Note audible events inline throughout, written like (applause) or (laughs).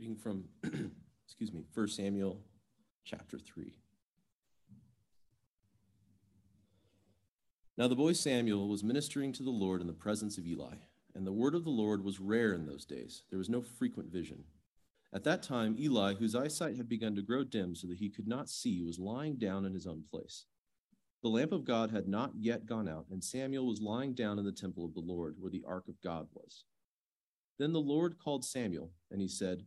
Reading from, (clears throat) excuse me, 1 Samuel chapter 3. Now the boy Samuel was ministering to the Lord in the presence of Eli, and the word of the Lord was rare in those days. There was no frequent vision. At that time, Eli, whose eyesight had begun to grow dim so that he could not see, was lying down in his own place. The lamp of God had not yet gone out, and Samuel was lying down in the temple of the Lord, where the ark of God was. Then the Lord called Samuel, and he said,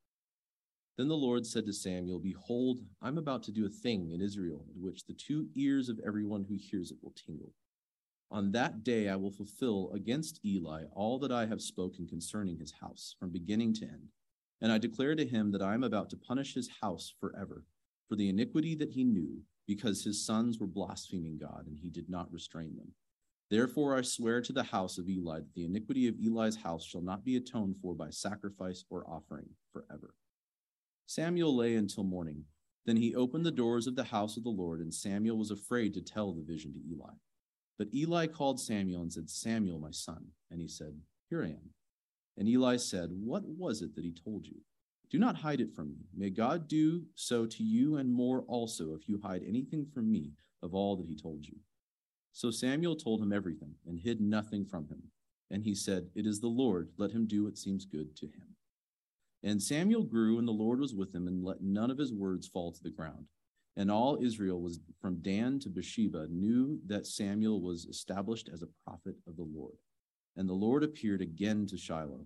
Then the Lord said to Samuel, Behold, I'm about to do a thing in Israel in which the two ears of everyone who hears it will tingle. On that day I will fulfill against Eli all that I have spoken concerning his house from beginning to end. And I declare to him that I am about to punish his house forever for the iniquity that he knew, because his sons were blaspheming God, and he did not restrain them. Therefore I swear to the house of Eli that the iniquity of Eli's house shall not be atoned for by sacrifice or offering forever. Samuel lay until morning. Then he opened the doors of the house of the Lord, and Samuel was afraid to tell the vision to Eli. But Eli called Samuel and said, Samuel, my son. And he said, Here I am. And Eli said, What was it that he told you? Do not hide it from me. May God do so to you and more also if you hide anything from me of all that he told you. So Samuel told him everything and hid nothing from him. And he said, It is the Lord. Let him do what seems good to him. And Samuel grew, and the Lord was with him, and let none of his words fall to the ground. And all Israel was from Dan to Beersheba knew that Samuel was established as a prophet of the Lord. And the Lord appeared again to Shiloh,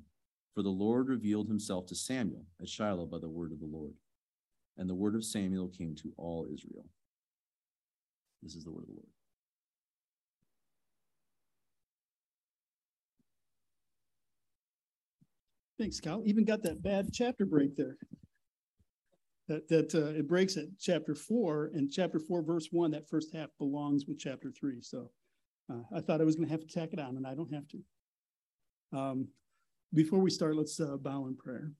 for the Lord revealed himself to Samuel at Shiloh by the word of the Lord. And the word of Samuel came to all Israel. This is the word of the Lord. Thanks, Kyle. Even got that bad chapter break there. That that uh, it breaks at chapter four, and chapter four, verse one. That first half belongs with chapter three. So uh, I thought I was going to have to tack it on, and I don't have to. Um, before we start, let's uh, bow in prayer.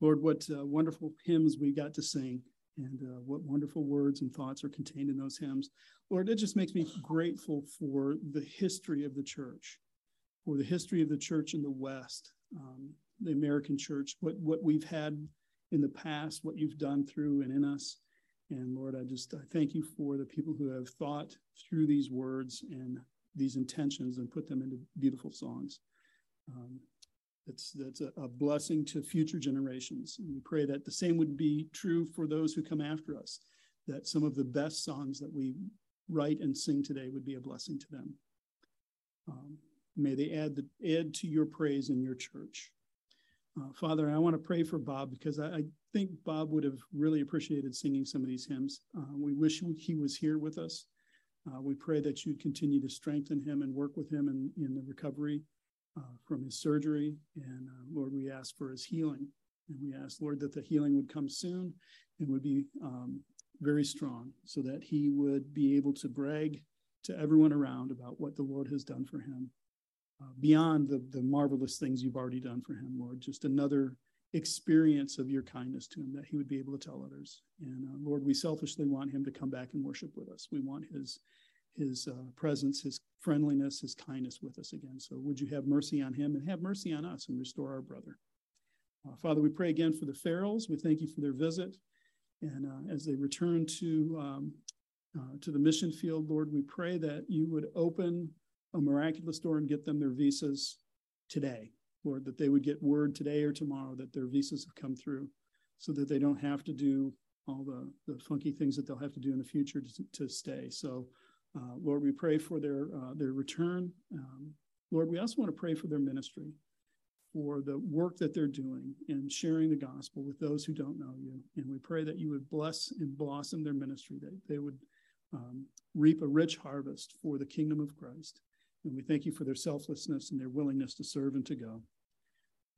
Lord, what uh, wonderful hymns we got to sing, and uh, what wonderful words and thoughts are contained in those hymns. Lord, it just makes me grateful for the history of the church for the history of the church in the West, um, the American church, what, what we've had in the past, what you've done through and in us. And Lord, I just I thank you for the people who have thought through these words and these intentions and put them into beautiful songs. Um, it's that's a, a, blessing to future generations. And we pray that the same would be true for those who come after us, that some of the best songs that we write and sing today would be a blessing to them. Um, May they add, the, add to your praise in your church. Uh, Father, I want to pray for Bob because I, I, think Bob would have really appreciated singing some of these hymns. Uh, we wish he was here with us. Uh, we pray that you'd continue to strengthen him and work with him in, in the recovery uh, from his surgery. And uh, Lord, we ask for his healing. And we ask, Lord, that the healing would come soon and would be um, very strong so that he would be able to brag to everyone around about what the Lord has done for him uh, beyond the, the marvelous things you've already done for him, Lord. Just another experience of your kindness to him that he would be able to tell others. And uh, Lord, we selfishly want him to come back and worship with us. We want his his uh, presence, his friendliness, his kindness with us again. So would you have mercy on him and have mercy on us and restore our brother. Uh, Father, we pray again for the Farrells. We thank you for their visit. And uh, as they return to um, uh, to the mission field, Lord, we pray that you would open a miraculous door and get them their visas today, Lord, that they would get word today or tomorrow that their visas have come through so that they don't have to do all the, the funky things that they'll have to do in the future to, to stay. So, uh, Lord, we pray for their uh, their return. Um, Lord, we also want to pray for their ministry, for the work that they're doing and sharing the gospel with those who don't know you. And we pray that you would bless and blossom their ministry, that they would um, reap a rich harvest for the kingdom of Christ. And we thank you for their selflessness and their willingness to serve and to go.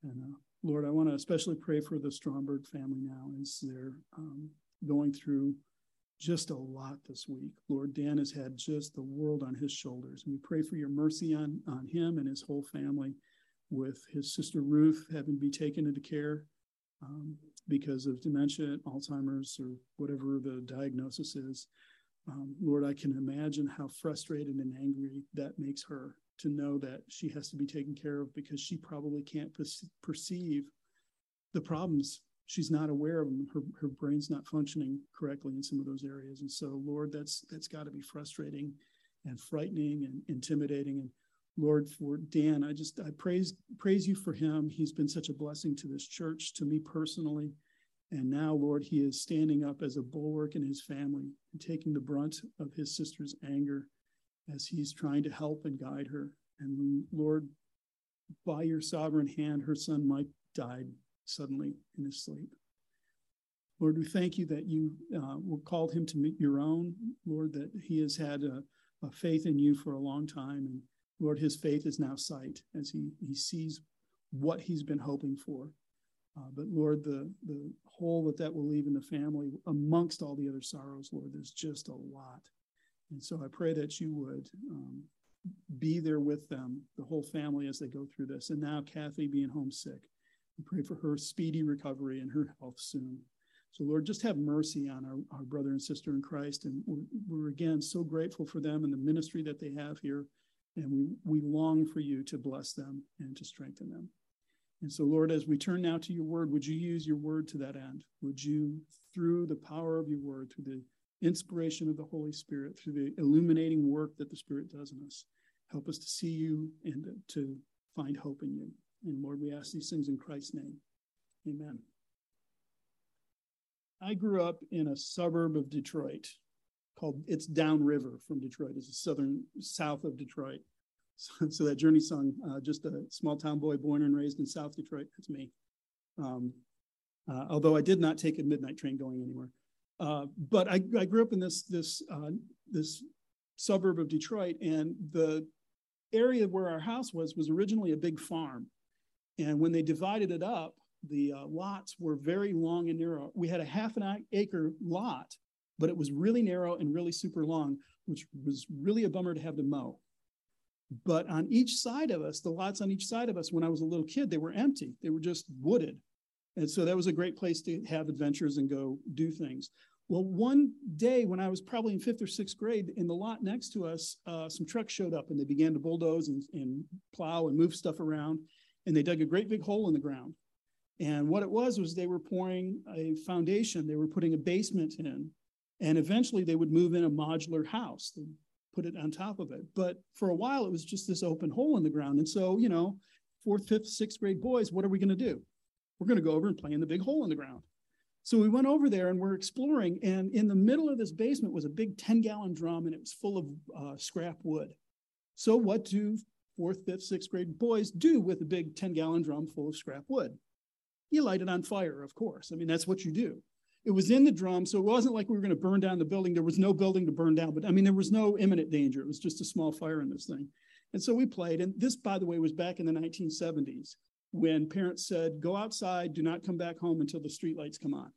And uh, Lord, I want to especially pray for the Stromberg family now as they're um, going through just a lot this week. Lord, Dan has had just the world on his shoulders. And we pray for your mercy on, on him and his whole family, with his sister Ruth having to be taken into care um, because of dementia, Alzheimer's, or whatever the diagnosis is. Um, Lord, I can imagine how frustrated and angry that makes her to know that she has to be taken care of because she probably can't perceive the problems. She's not aware of them. Her, her brain's not functioning correctly in some of those areas. And so, Lord, that's that's got to be frustrating and frightening and intimidating. And Lord, for Dan, I just I praise praise you for him. He's been such a blessing to this church, to me personally. And now, Lord, he is standing up as a bulwark in his family and taking the brunt of his sister's anger as he's trying to help and guide her. And Lord, by your sovereign hand, her son Mike died suddenly in his sleep. Lord, we thank you that you uh, called him to meet your own. Lord, that he has had a, a faith in you for a long time. And Lord, his faith is now sight as he, he sees what he's been hoping for. Uh, but Lord, the, the hole that that will leave in the family amongst all the other sorrows, Lord, there's just a lot. And so I pray that you would um, be there with them, the whole family, as they go through this. And now, Kathy being homesick, we pray for her speedy recovery and her health soon. So, Lord, just have mercy on our, our brother and sister in Christ. And we're, we're again so grateful for them and the ministry that they have here. And we, we long for you to bless them and to strengthen them. And so, Lord, as we turn now to your word, would you use your word to that end? Would you, through the power of your word, through the inspiration of the Holy Spirit, through the illuminating work that the Spirit does in us, help us to see you and to find hope in you. And Lord, we ask these things in Christ's name. Amen. I grew up in a suburb of Detroit called it's downriver from Detroit. It's the southern south of Detroit. So, so that journey song, uh, just a small town boy born and raised in South Detroit. That's me. Um, uh, although I did not take a midnight train going anywhere. Uh, but I, I, grew up in this this uh, this suburb of Detroit, and the area where our house was was originally a big farm. And when they divided it up, the uh, lots were very long and narrow. We had a half an acre lot, but it was really narrow and really super long, which was really a bummer to have to mow. But on each side of us, the lots on each side of us, when I was a little kid, they were empty. They were just wooded. And so that was a great place to have adventures and go do things. Well, one day when I was probably in fifth or sixth grade, in the lot next to us, uh, some trucks showed up and they began to bulldoze and, and plow and move stuff around. And they dug a great big hole in the ground. And what it was was they were pouring a foundation, they were putting a basement in, and eventually they would move in a modular house. Put it on top of it. But for a while, it was just this open hole in the ground. And so, you know, fourth, fifth, sixth grade boys, what are we going to do? We're going to go over and play in the big hole in the ground. So we went over there and we're exploring. And in the middle of this basement was a big 10 gallon drum and it was full of uh, scrap wood. So, what do fourth, fifth, sixth grade boys do with a big 10 gallon drum full of scrap wood? You light it on fire, of course. I mean, that's what you do. It was in the drum, so it wasn't like we were going to burn down the building. There was no building to burn down, but I mean, there was no imminent danger. It was just a small fire in this thing. And so we played. And this, by the way, was back in the 1970s when parents said, go outside, do not come back home until the streetlights come on.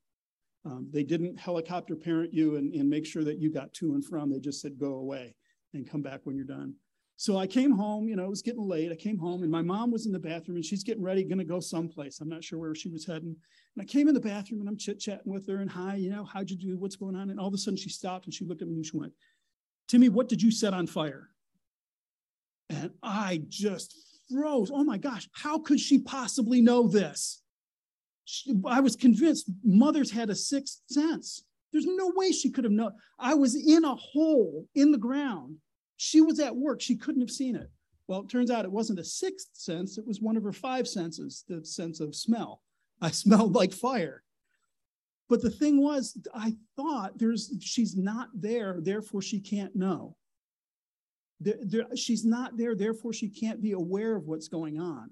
Um, they didn't helicopter parent you and, and make sure that you got to and from. They just said, go away and come back when you're done. So I came home, you know, it was getting late. I came home and my mom was in the bathroom and she's getting ready, going to go someplace. I'm not sure where she was heading. And I came in the bathroom and I'm chit chatting with her and hi, you know, how'd you do? What's going on? And all of a sudden she stopped and she looked at me and she went, Timmy, what did you set on fire? And I just froze. Oh my gosh, how could she possibly know this? She, I was convinced mothers had a sixth sense. There's no way she could have known. I was in a hole in the ground. She was at work. She couldn't have seen it. Well, it turns out it wasn't a sixth sense, it was one of her five senses, the sense of smell. I (laughs) smelled like fire. But the thing was, I thought there's she's not there, therefore she can't know. There, there, she's not there, therefore she can't be aware of what's going on.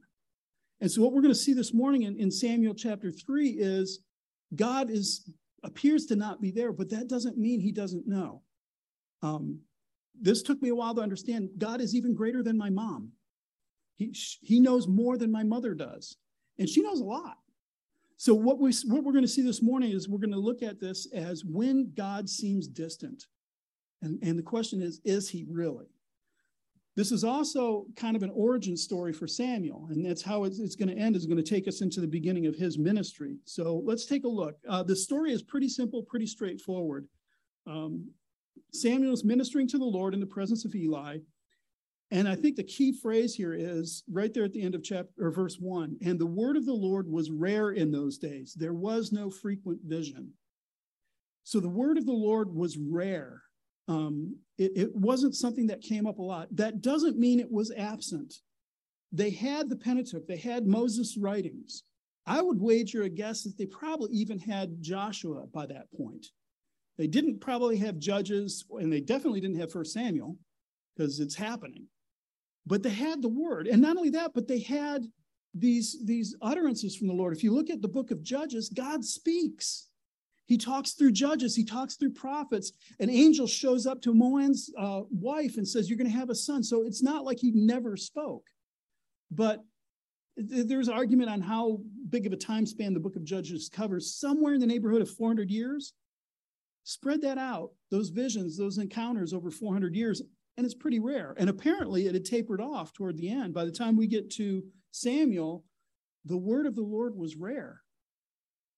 And so, what we're going to see this morning in, in Samuel chapter three is God is appears to not be there, but that doesn't mean he doesn't know. Um, this took me a while to understand. God is even greater than my mom. He, he knows more than my mother does, and she knows a lot. So what we what we're going to see this morning is we're going to look at this as when God seems distant, and and the question is, is He really? This is also kind of an origin story for Samuel, and that's how it's, it's going to end. Is going to take us into the beginning of his ministry. So let's take a look. Uh, the story is pretty simple, pretty straightforward. Um, Samuel is ministering to the Lord in the presence of Eli. And I think the key phrase here is right there at the end of chapter or verse one. And the word of the Lord was rare in those days. There was no frequent vision. So the word of the Lord was rare. Um, it, it wasn't something that came up a lot. That doesn't mean it was absent. They had the Pentateuch, they had Moses' writings. I would wager a guess that they probably even had Joshua by that point. They didn't probably have judges, and they definitely didn't have First Samuel because it's happening. But they had the word. And not only that, but they had these, these utterances from the Lord. If you look at the book of Judges, God speaks. He talks through judges, he talks through prophets. An angel shows up to Manoah's uh, wife and says, You're going to have a son. So it's not like he never spoke. But there's argument on how big of a time span the book of Judges covers, somewhere in the neighborhood of 400 years. Spread that out, those visions, those encounters over 400 years, and it's pretty rare. And apparently it had tapered off toward the end. By the time we get to Samuel, the word of the Lord was rare.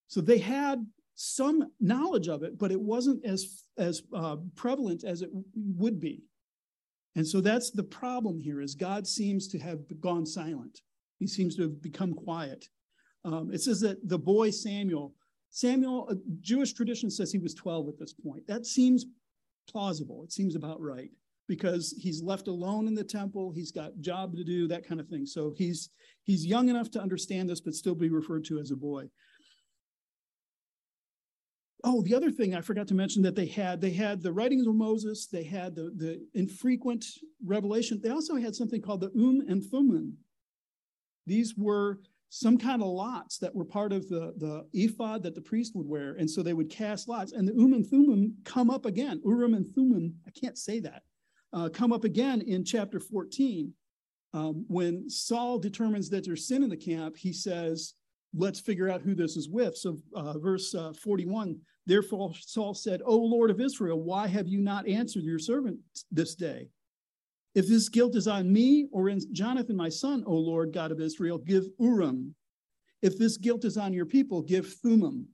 So they had some knowledge of it, but it wasn't as, as uh, prevalent as it would be. And so that's the problem here is God seems to have gone silent. He seems to have become quiet. Um, it says that the boy Samuel, Samuel, Jewish tradition says he was 12 at this point. That seems plausible. It seems about right because he's left alone in the temple. He's got job to do, that kind of thing. So he's he's young enough to understand this, but still be referred to as a boy. Oh, the other thing I forgot to mention that they had, they had the writings of Moses, they had the, the infrequent revelation. They also had something called the Um and Thummim. These were some kind of lots that were part of the, the ephod that the priest would wear. And so they would cast lots. And the Um and Thummim come up again. Urim and Thummim, I can't say that, uh, come up again in chapter 14. Um, when Saul determines that there's sin in the camp, he says, let's figure out who this is with. So, uh, verse uh, 41 Therefore, Saul said, O Lord of Israel, why have you not answered your servant this day? If this guilt is on me or in Jonathan, my son, O Lord God of Israel, give Urim. If this guilt is on your people, give Thummim.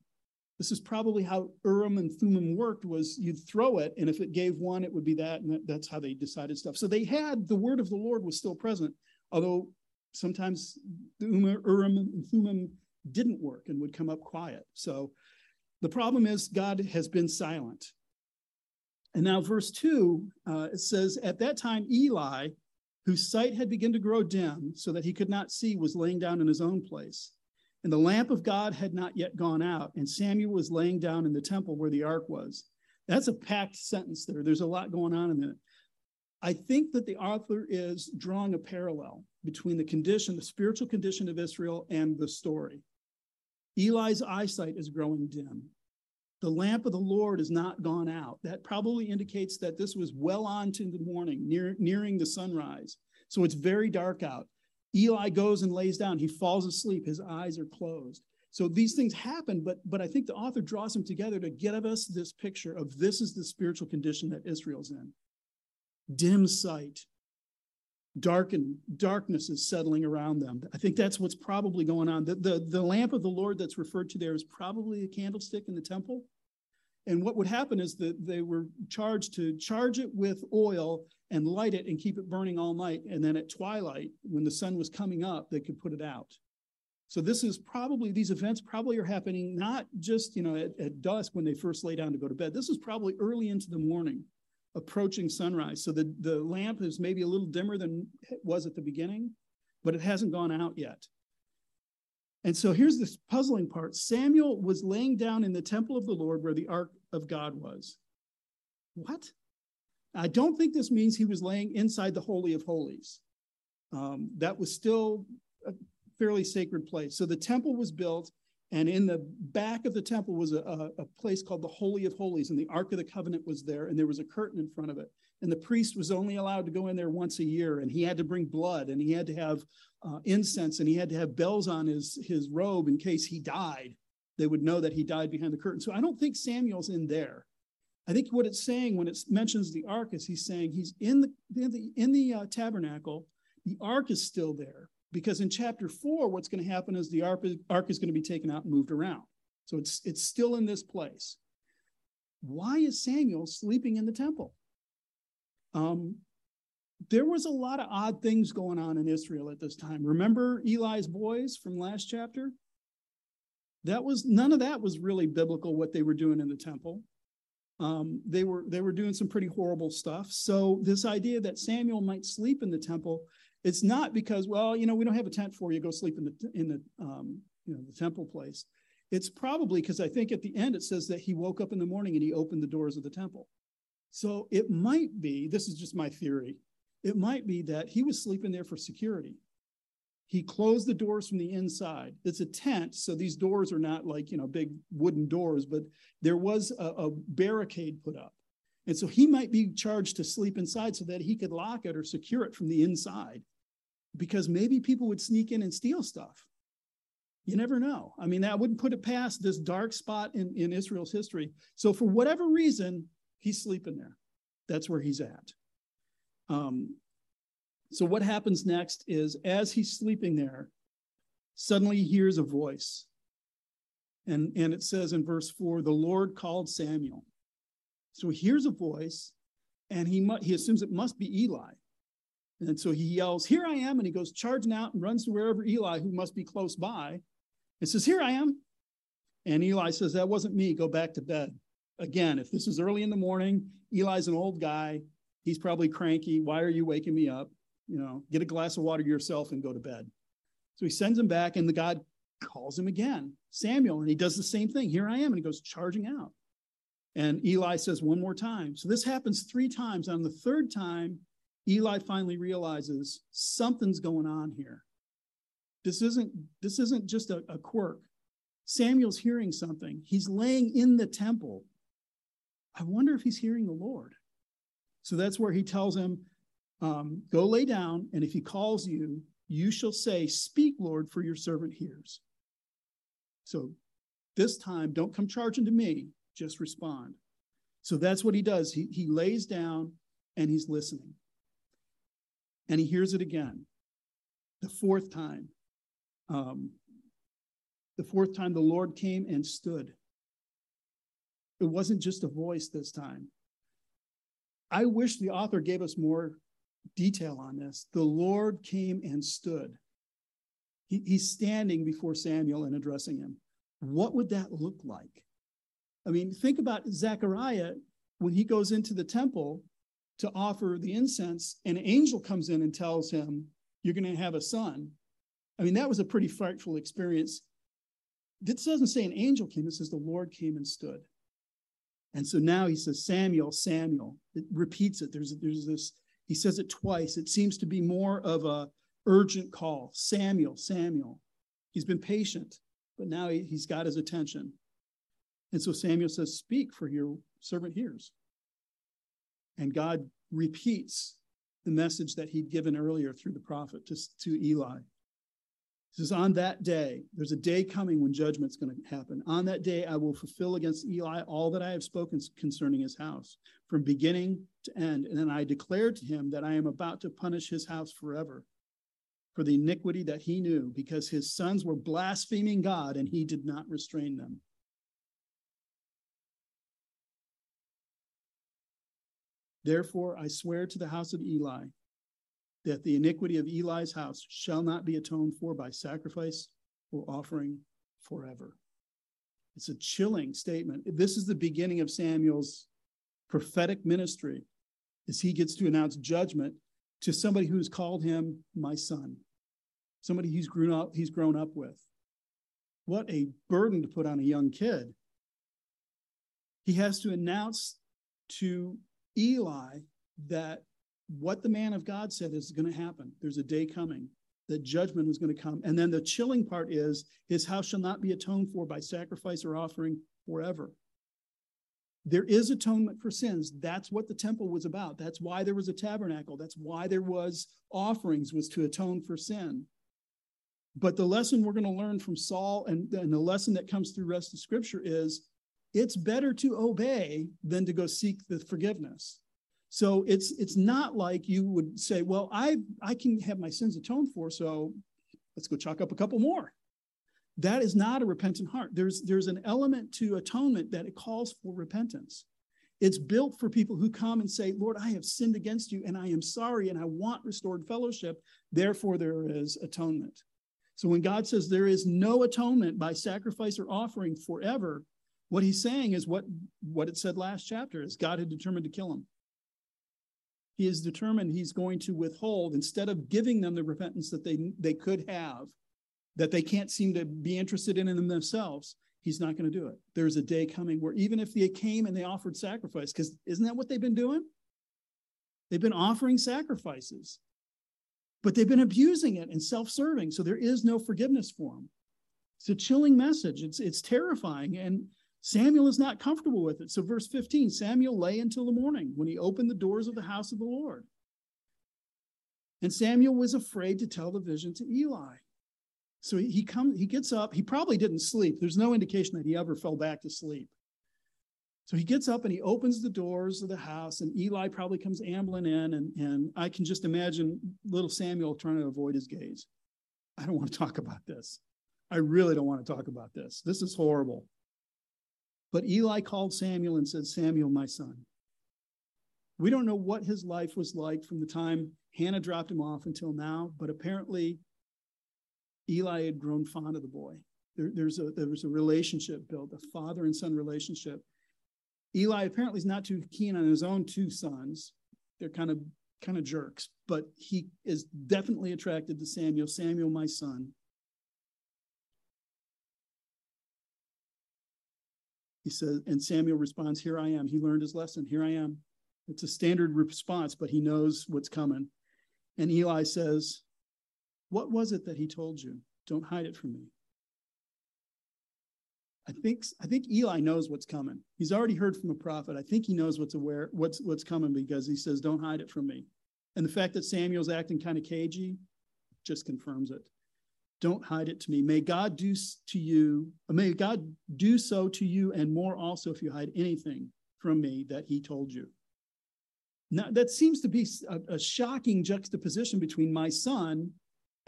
This is probably how Urim and Thummim worked was you'd throw it, and if it gave one, it would be that, and that's how they decided stuff. So they had, the word of the Lord was still present, although sometimes the Urim and Thummim didn't work and would come up quiet. So the problem is God has been silent. And now, verse 2, uh, it says, At that time, Eli, whose sight had begun to grow dim so that he could not see, was laying down in his own place. And the lamp of God had not yet gone out, and Samuel was laying down in the temple where the ark was. That's a packed sentence there. There's a lot going on in it. I think that the author is drawing a parallel between the condition, the spiritual condition of Israel, and the story. Eli's eyesight is growing dim. The lamp of the Lord is not gone out. That probably indicates that this was well on to the morning, near, nearing the sunrise. So it's very dark out. Eli goes and lays down. He falls asleep. His eyes are closed. So these things happen, but, but I think the author draws them together to give us this picture of this is the spiritual condition that Israel's in. Dim sight, darken darkness is settling around them. I think that's what's probably going on. The, the, the lamp of the lord that's referred to there is probably a candlestick in the temple. And what would happen is that they were charged to charge it with oil and light it and keep it burning all night. And then at twilight when the sun was coming up they could put it out. So this is probably these events probably are happening not just you know at, at dusk when they first lay down to go to bed. This is probably early into the morning approaching sunrise. So the, the lamp is maybe a little dimmer than it was at the beginning, but it hasn't gone out yet. And so here's this puzzling part Samuel was laying down in the temple of the Lord where the ark of God was. What? I don't think this means he was laying inside the Holy of Holies. Um, that was still a fairly sacred place. So the temple was built, and in the back of the temple was a, a, place called the Holy of Holies, and the Ark of the Covenant was there, and there was a curtain in front of it. And the priest was only allowed to go in there once a year, and he had to bring blood, and he had to have uh, incense, and he had to have bells on his, his robe in case he died. They would know that he died behind the curtain. So I don't think Samuel's in there. I think what it's saying when it mentions the ark is he's saying he's in the in the, in the uh, tabernacle. The ark is still there because in chapter four, what's going to happen is the ark, ark is going to be taken out and moved around. So it's it's still in this place. Why is Samuel sleeping in the temple? Um, there was a lot of odd things going on in Israel at this time. Remember Eli's boys from last chapter? That was none of that was really biblical what they were doing in the temple. Um, they were they were doing some pretty horrible stuff. So this idea that Samuel might sleep in the temple, it's not because well, you know, we don't have a tent for you. Go sleep in the in the um, you know the temple place. It's probably because I think at the end it says that he woke up in the morning and he opened the doors of the temple. So it might be. This is just my theory. It might be that he was sleeping there for security. He closed the doors from the inside. It's a tent, so these doors are not like, you know, big wooden doors, but there was a, a barricade put up. And so he might be charged to sleep inside so that he could lock it or secure it from the inside because maybe people would sneak in and steal stuff. You never know. I mean, that wouldn't put it past this dark spot in, in Israel's history. So, for whatever reason, he's sleeping there. That's where he's at. Um, so what happens next is as he's sleeping there, suddenly he hears a voice. And, and it says in verse four, the Lord called Samuel. So he hears a voice and he, mu- he assumes it must be Eli. And so he yells, Here I am. And he goes charging out and runs to wherever Eli, who must be close by, and says, Here I am. And Eli says, That wasn't me. Go back to bed. Again, if this is early in the morning, Eli's an old guy. He's probably cranky. Why are you waking me up? you know, get a glass of water yourself and go to bed. So he sends him back, and the God calls him again, Samuel, and he does the same thing. Here I am. And he goes charging out. And Eli says one more time. So this happens three times. On the third time, Eli finally realizes something's going on here. This isn't, this isn't just a, a quirk. Samuel's hearing something. He's laying in the temple. I wonder if he's hearing the Lord. So that's where he tells him, um, Go lay down, and if he calls you, you shall say, Speak, Lord, for your servant hears. So this time, don't come charging to me, just respond. So that's what he does. He, he lays down and he's listening. And he hears it again. The fourth time. Um, the fourth time the Lord came and stood. It wasn't just a voice this time. I wish the author gave us more detail on this. The Lord came and stood. He, he's standing before Samuel and addressing him. What would that look like? I mean, think about Zechariah when he goes into the temple to offer the incense, and an angel comes in and tells him, You're going to have a son. I mean, that was a pretty frightful experience. This doesn't say an angel came, it says the Lord came and stood. And so now he says, Samuel, Samuel. It repeats it. There's, there's this he says it twice. It seems to be more of a urgent call. Samuel, Samuel. He's been patient, but now he, he's got his attention. And so Samuel says, Speak, for your servant hears. And God repeats the message that he'd given earlier through the prophet to, to Eli. He says, On that day, there's a day coming when judgment's going to happen. On that day, I will fulfill against Eli all that I have spoken concerning his house, from beginning to end. And then I declared to him that I am about to punish his house forever for the iniquity that he knew, because his sons were blaspheming God and he did not restrain them. Therefore, I swear to the house of Eli that the iniquity of Eli's house shall not be atoned for by sacrifice or offering forever. It's a chilling statement. This is the beginning of Samuel's prophetic ministry as he gets to announce judgment to somebody who's called him my son, somebody he's grown up, he's grown up with. What a burden to put on a young kid. He has to announce to Eli that what the man of God said is going to happen. There's a day coming that judgment is going to come. And then the chilling part is his house shall not be atoned for by sacrifice or offering forever. There is atonement for sins. That's what the temple was about. That's why there was a tabernacle. That's why there was offerings was to atone for sin. But the lesson we're going to learn from Saul and, and the lesson that comes through rest of scripture is it's better to obey than to go seek the forgiveness. So it's it's not like you would say, well, I I can have my sins atoned for, so let's go chalk up a couple more. That is not a repentant heart. There's there's an element to atonement that it calls for repentance. It's built for people who come and say, Lord, I have sinned against you and I am sorry and I want restored fellowship. Therefore, there is atonement. So when God says there is no atonement by sacrifice or offering forever, what he's saying is what, what it said last chapter is God had determined to kill him. He is determined he's going to withhold instead of giving them the repentance that they, they could have, that they can't seem to be interested in, in themselves. He's not going to do it. There's a day coming where even if they came and they offered sacrifice, because isn't that what they've been doing? They've been offering sacrifices, but they've been abusing it and self serving. So there is no forgiveness for them. It's a chilling message. It's, it's terrifying. And Samuel is not comfortable with it. So, verse 15 Samuel lay until the morning when he opened the doors of the house of the Lord. And Samuel was afraid to tell the vision to Eli. So he, comes, he gets up. He probably didn't sleep. There's no indication that he ever fell back to sleep. So he gets up and he opens the doors of the house, and Eli probably comes ambling in. And, and I can just imagine little Samuel trying to avoid his gaze. I don't want to talk about this. I really don't want to talk about this. This is horrible. But Eli called Samuel and said, Samuel, my son. We don't know what his life was like from the time Hannah dropped him off until now, but apparently Eli had grown fond of the boy. There, there's a, there was a relationship built, a father and son relationship. Eli apparently is not too keen on his own two sons. They're kind of kind of jerks, but he is definitely attracted to Samuel. Samuel, my son. He says, and Samuel responds, Here I am. He learned his lesson. Here I am. It's a standard response, but he knows what's coming. And Eli says, What was it that he told you? Don't hide it from me. I think I think Eli knows what's coming. He's already heard from a prophet. I think he knows what's aware what's what's coming because he says, "Don't hide it from me." And the fact that Samuel's acting kind of cagey just confirms it. Don't hide it to me. May God do to you, may God do so to you and more also if you hide anything from me that he told you. Now, that seems to be a, a shocking juxtaposition between my son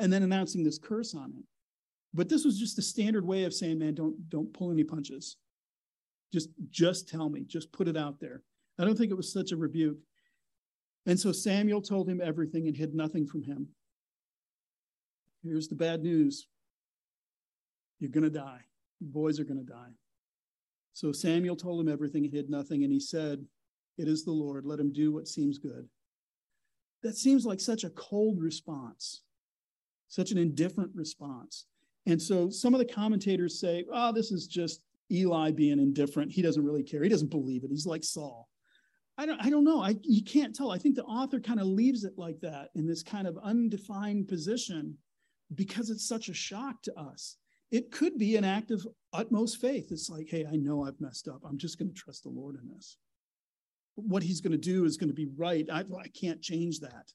and then announcing this curse on him. But this was just a standard way of saying, man, don't don't pull any punches. Just just tell me, just put it out there. I don't think it was such a rebuke. And so Samuel told him everything and hid nothing from him. Here's the bad news you're going to die. Your boys are going to die. So Samuel told him everything, he hid nothing, and he said, It is the Lord. Let him do what seems good. That seems like such a cold response, such an indifferent response. And so some of the commentators say, Oh, this is just Eli being indifferent. He doesn't really care. He doesn't believe it. He's like Saul. I don't, I don't know. I, you can't tell. I think the author kind of leaves it like that in this kind of undefined position because it's such a shock to us. It could be an act of utmost faith. It's like, hey, I know I've messed up. I'm just going to trust the Lord in this. What he's going to do is going to be right. I, I can't change that,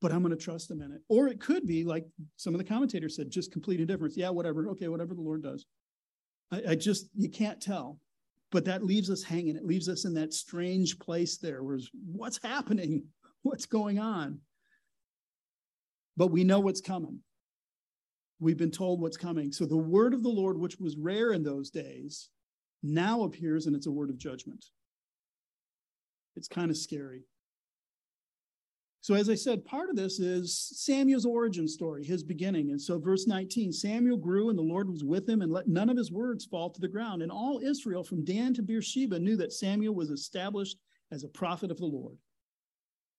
but I'm going to trust him in it. Or it could be like some of the commentators said, just complete indifference. Yeah, whatever. Okay, whatever the Lord does. I, I just, you can't tell. But that leaves us hanging. It leaves us in that strange place there where what's happening? (laughs) What's going on? But we know what's coming. We've been told what's coming. So the word of the Lord, which was rare in those days, now appears and it's a word of judgment. It's kind of scary. So, as I said, part of this is Samuel's origin story, his beginning. And so, verse 19 Samuel grew, and the Lord was with him, and let none of his words fall to the ground. And all Israel, from Dan to Beersheba, knew that Samuel was established as a prophet of the Lord.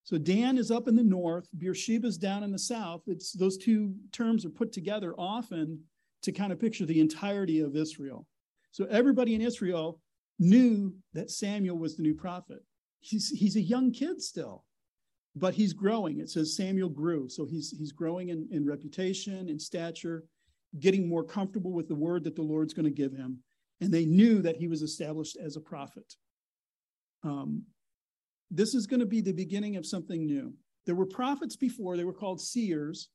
So Dan is up in the north, Beersheba is down in the south. It's those two terms are put together often to kind of picture the entirety of Israel. So everybody in Israel knew that Samuel was the new prophet. He's, he's a young kid still, but he's growing. It says Samuel grew. So he's, he's growing in, in reputation, in stature, getting more comfortable with the word that the Lord's going to give him. And they knew that he was established as a prophet. Um, this is going to be the beginning of something new. There were prophets before, they were called seers,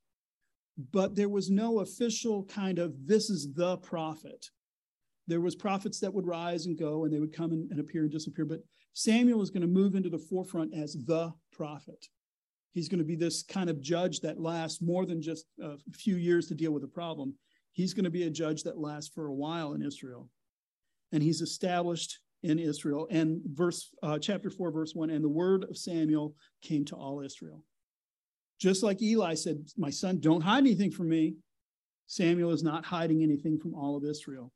but there was no official kind of this is the prophet. There was prophets that would rise and go and they would come and, and appear and disappear, but Samuel is going to move into the forefront as the prophet. He's going to be this kind of judge that lasts more than just a few years to deal with a problem. He's going to be a judge that lasts for a while in Israel. And he's established in Israel. And verse uh, chapter 4, verse 1, and the word of Samuel came to all Israel. Just like Eli said, My son, don't hide anything from me. Samuel is not hiding anything from all of Israel.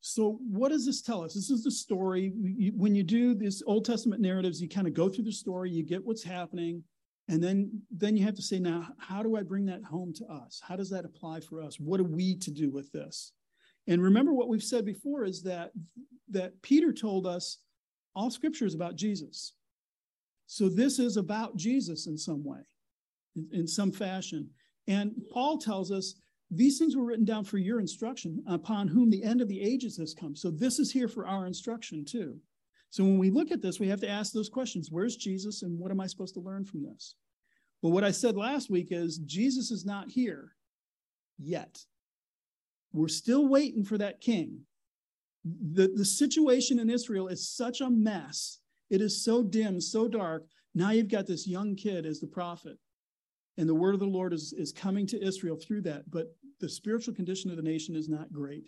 So, what does this tell us? This is the story. When you do these Old Testament narratives, you kind of go through the story, you get what's happening, and then then you have to say, now, how do I bring that home to us? How does that apply for us? What are we to do with this? And remember what we've said before is that that Peter told us all scripture is about Jesus. So this is about Jesus in some way, in, in some fashion. And Paul tells us these things were written down for your instruction, upon whom the end of the ages has come. So this is here for our instruction too. So when we look at this, we have to ask those questions Where's Jesus and what am I supposed to learn from this? Well, what I said last week is Jesus is not here yet. We're still waiting for that king. The, the situation in Israel is such a mess. It is so dim, so dark. Now you've got this young kid as the prophet. And the word of the Lord is, is coming to Israel through that. But the spiritual condition of the nation is not great.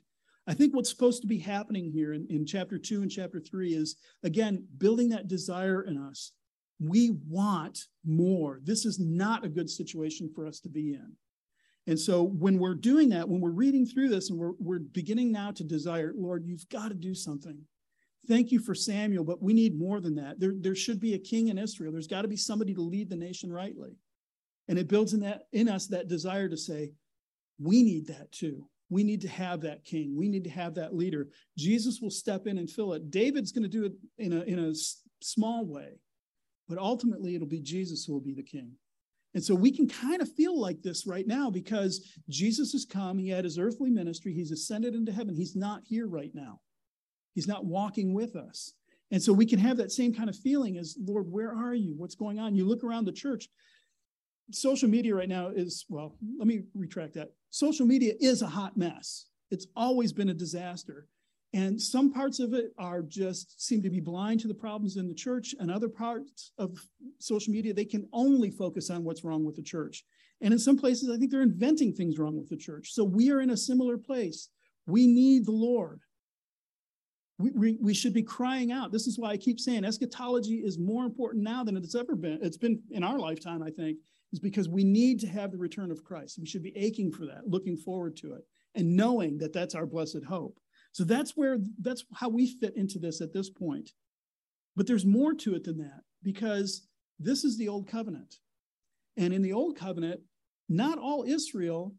I think what's supposed to be happening here in, in chapter two and chapter three is, again, building that desire in us. We want more. This is not a good situation for us to be in. And so when we're doing that, when we're reading through this and we're, we're beginning now to desire, Lord, you've got to do something. Thank you for Samuel, but we need more than that. There, there should be a king in Israel. There's got to be somebody to lead the nation rightly. And it builds in that in us that desire to say, we need that too. We need to have that king. We need to have that leader. Jesus will step in and fill it. David's going to do it in a, in a small way, but ultimately it'll be Jesus who will be the king. And so we can kind of feel like this right now because Jesus has come. He had his earthly ministry. He's ascended into heaven. He's not here right now. He's not walking with us. And so we can have that same kind of feeling as, Lord, where are you? What's going on? You look around the church. Social media right now is, well, let me retract that. Social media is a hot mess. It's always been a disaster. And some parts of it are just seem to be blind to the problems in the church, and other parts of social media, they can only focus on what's wrong with the church. And in some places, I think they're inventing things wrong with the church. So we are in a similar place. We need the Lord. We, we, we should be crying out. This is why I keep saying eschatology is more important now than it's ever been. It's been in our lifetime, I think, is because we need to have the return of Christ. We should be aching for that, looking forward to it, and knowing that that's our blessed hope. So that's where that's how we fit into this at this point. But there's more to it than that because this is the old covenant. And in the old covenant, not all Israel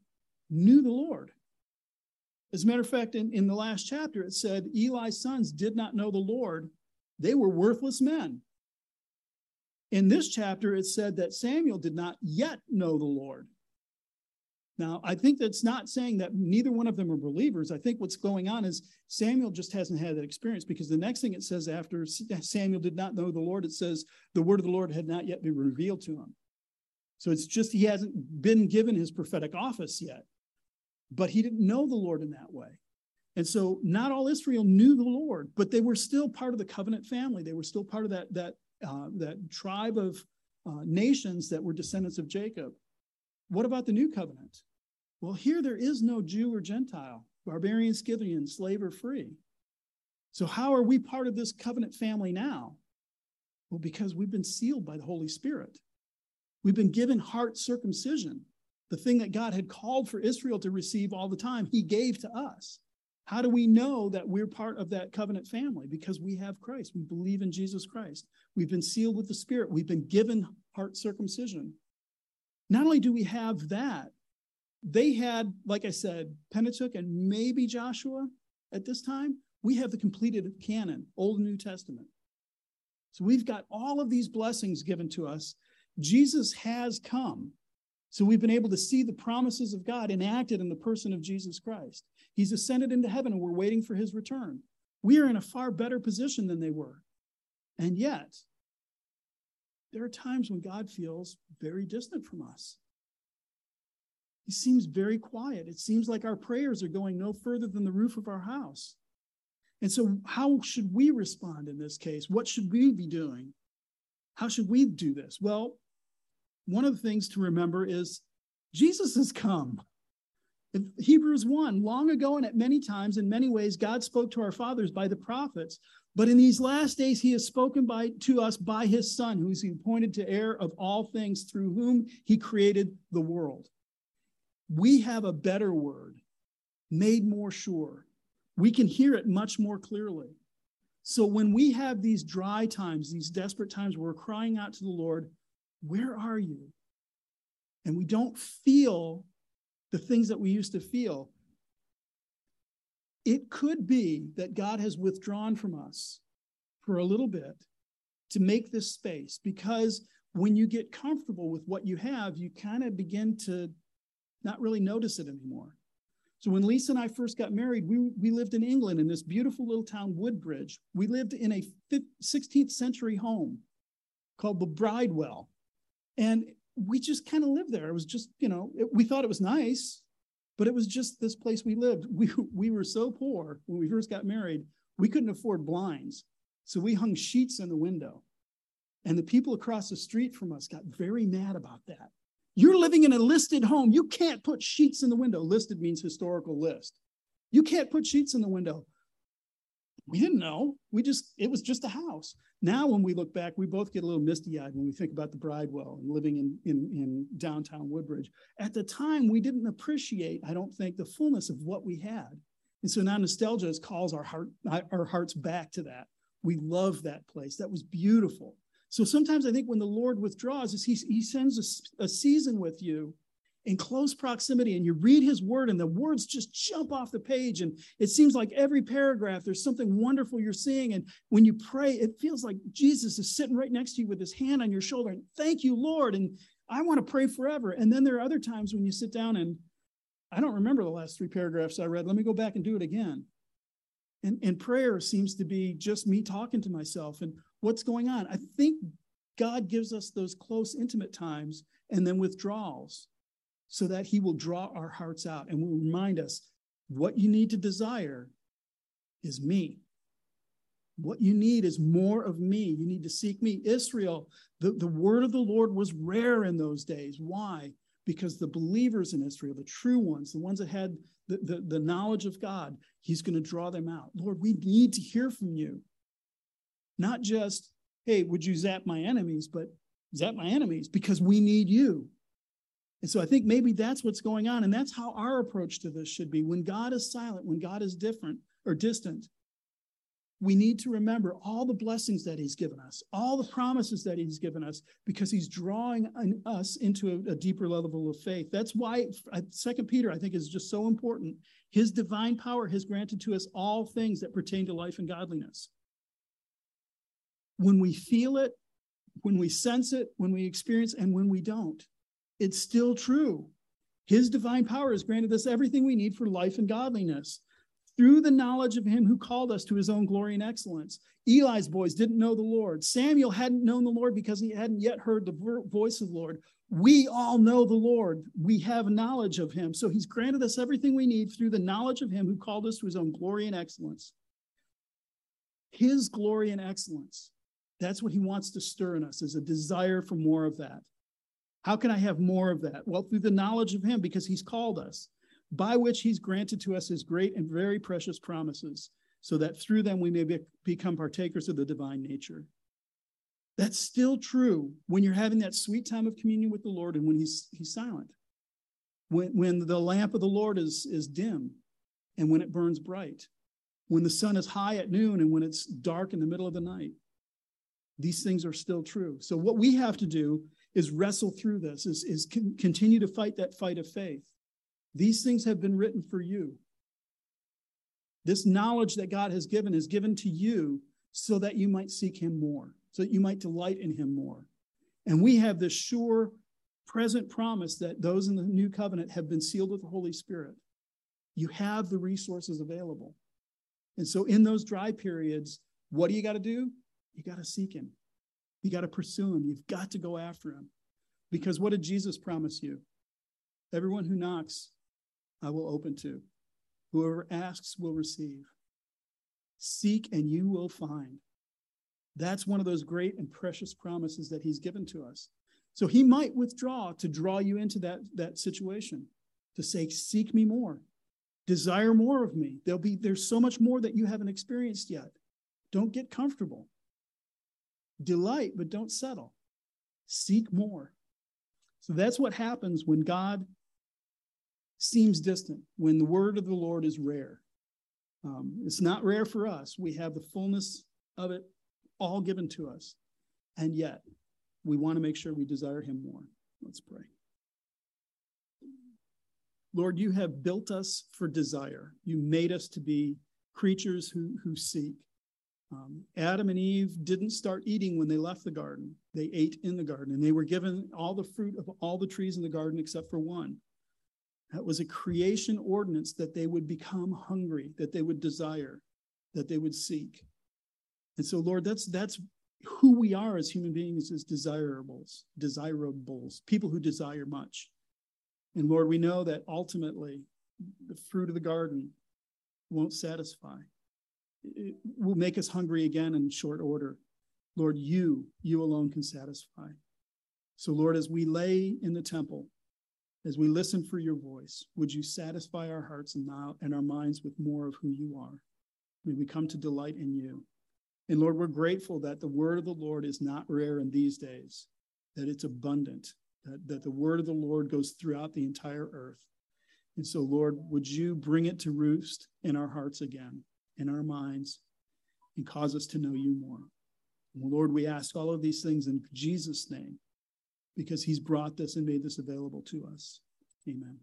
knew the Lord. As a matter of fact, in, in the last chapter, it said Eli's sons did not know the Lord. They were worthless men. In this chapter, it said that Samuel did not yet know the Lord. Now, I think that's not saying that neither one of them are believers. I think what's going on is Samuel just hasn't had that experience because the next thing it says after Samuel did not know the Lord, it says the word of the Lord had not yet been revealed to him. So it's just he hasn't been given his prophetic office yet, but he didn't know the Lord in that way. And so not all Israel knew the Lord, but they were still part of the covenant family. They were still part of that, that, uh, that tribe of uh, nations that were descendants of Jacob. What about the new covenant? Well, here there is no Jew or Gentile, barbarian, Scythian, slave or free. So, how are we part of this covenant family now? Well, because we've been sealed by the Holy Spirit. We've been given heart circumcision, the thing that God had called for Israel to receive all the time, He gave to us. How do we know that we're part of that covenant family? Because we have Christ. We believe in Jesus Christ. We've been sealed with the Spirit. We've been given heart circumcision. Not only do we have that, they had, like I said, Pentateuch and maybe Joshua at this time. We have the completed canon, Old and New Testament. So we've got all of these blessings given to us. Jesus has come. So we've been able to see the promises of God enacted in the person of Jesus Christ. He's ascended into heaven and we're waiting for his return. We are in a far better position than they were. And yet, there are times when God feels very distant from us. He seems very quiet. It seems like our prayers are going no further than the roof of our house. And so, how should we respond in this case? What should we be doing? How should we do this? Well, one of the things to remember is Jesus has come. In Hebrews 1, long ago and at many times, in many ways, God spoke to our fathers by the prophets. But in these last days, he has spoken by, to us by his Son, who is appointed to heir of all things, through whom he created the world. We have a better word, made more sure. We can hear it much more clearly. So when we have these dry times, these desperate times where we're crying out to the Lord, where are you? And we don't feel the things that we used to feel. It could be that God has withdrawn from us for a little bit to make this space because when you get comfortable with what you have, you kind of begin to not really notice it anymore. So when Lisa and I first got married, we, we lived in England in this beautiful little town, Woodbridge. We lived in a 16th century home called the Bridewell. And we just kind of lived there. It was just, you know, it, we thought it was nice, but it was just this place we lived. (laughs) We, we were so poor when we first got married, we couldn't afford blinds. So we hung sheets in the window. And the people across the street from us got very mad about that. You're living in a listed home. You can't put sheets in the window. Listed means historical list. You can't put sheets in the window. We didn't know. We just, it was just a house. Now, when we look back, we both get a little misty eyed when we think about the Bridewell and living in, in, in downtown Woodbridge. At the time, we didn't appreciate, I don't think, the fullness of what we had. And so now nostalgia calls our heart, our hearts back to that. We love that place. That was beautiful. So sometimes I think when the Lord withdraws, is he, he sends a, a season with you in close proximity and you read his word and the words just jump off the page and it seems like every paragraph there's something wonderful you're seeing and when you pray it feels like jesus is sitting right next to you with his hand on your shoulder and thank you lord and i want to pray forever. And then there are other times when you sit down and i don't remember the last three paragraphs i read. Let me go back and do it again. And, and prayer seems to be just me talking to myself and what's going on. I think god gives us those close intimate times and then withdrawals so that he will draw our hearts out and will remind us what you need to desire is me. What you need is more of me. You need to seek me. Israel, the, the word of the Lord was rare in those days. Why? Because the believers in Israel, the true ones, the ones that had the, the, the knowledge of God, he's going to draw them out. Lord, we need to hear from you. Not just, hey, would you zap my enemies, but zap my enemies because we need you. And so I think maybe that's what's going on. And that's how our approach to this should be. When God is silent, when God is different or distant, we need to remember all the blessings that he's given us, all the promises that he's given us, because he's drawing us into a, a deeper level of faith. That's why Second Peter, I think, is just so important. His divine power has granted to us all things that pertain to life and godliness. When we feel it, when we sense it, when we experience, and when we don't, it's still true. His divine power has granted us everything we need for life and godliness through the knowledge of him who called us to his own glory and excellence. Eli's boys didn't know the Lord. Samuel hadn't known the Lord because he hadn't yet heard the voice of the Lord. We all know the Lord. We have knowledge of him. So he's granted us everything we need through the knowledge of him who called us to his own glory and excellence. His glory and excellence. That's what he wants to stir in us is a desire for more of that. How can I have more of that? Well, through the knowledge of him, because he's called us, by which he's granted to us his great and very precious promises, so that through them we may be, become partakers of the divine nature. That's still true when you're having that sweet time of communion with the Lord and when he's, he's silent. When, when the lamp of the Lord is, is dim and when it burns bright. When the sun is high at noon and when it's dark in the middle of the night. These things are still true. So, what we have to do is wrestle through this, is, is con- continue to fight that fight of faith. These things have been written for you. This knowledge that God has given is given to you so that you might seek him more, so that you might delight in him more. And we have this sure present promise that those in the new covenant have been sealed with the Holy Spirit. You have the resources available. And so, in those dry periods, what do you got to do? You got to seek him. You got to pursue him. You've got to go after him. Because what did Jesus promise you? Everyone who knocks, I will open to. Whoever asks will receive. Seek and you will find. That's one of those great and precious promises that he's given to us. So he might withdraw to draw you into that, that situation, to say, Seek me more, desire more of me. There'll be there's so much more that you haven't experienced yet. Don't get comfortable. Delight, but don't settle. Seek more. So that's what happens when God seems distant, when the word of the Lord is rare. Um, it's not rare for us. We have the fullness of it all given to us. And yet, we want to make sure we desire Him more. Let's pray. Lord, you have built us for desire. You made us to be creatures who, who seek. Um, Adam and Eve didn't start eating when they left the garden. They ate in the garden, and they were given all the fruit of all the trees in the garden except for one. That was a creation ordinance that they would become hungry, that they would desire, that they would seek. And so, Lord, that's that's who we are as human beings as desirables, desirables, people who desire much. And Lord, we know that ultimately the fruit of the garden won't satisfy. Will make us hungry again in short order. Lord, you, you alone can satisfy. So, Lord, as we lay in the temple, as we listen for your voice, would you satisfy our hearts and our minds with more of who you are? May we come to delight in you. And Lord, we're grateful that the word of the Lord is not rare in these days, that it's abundant, that, that the word of the Lord goes throughout the entire earth. And so, Lord, would you bring it to roost in our hearts again, in our minds, and cause us to know you more? And Lord, we ask all of these things in Jesus' name because he's brought this and made this available to us. Amen.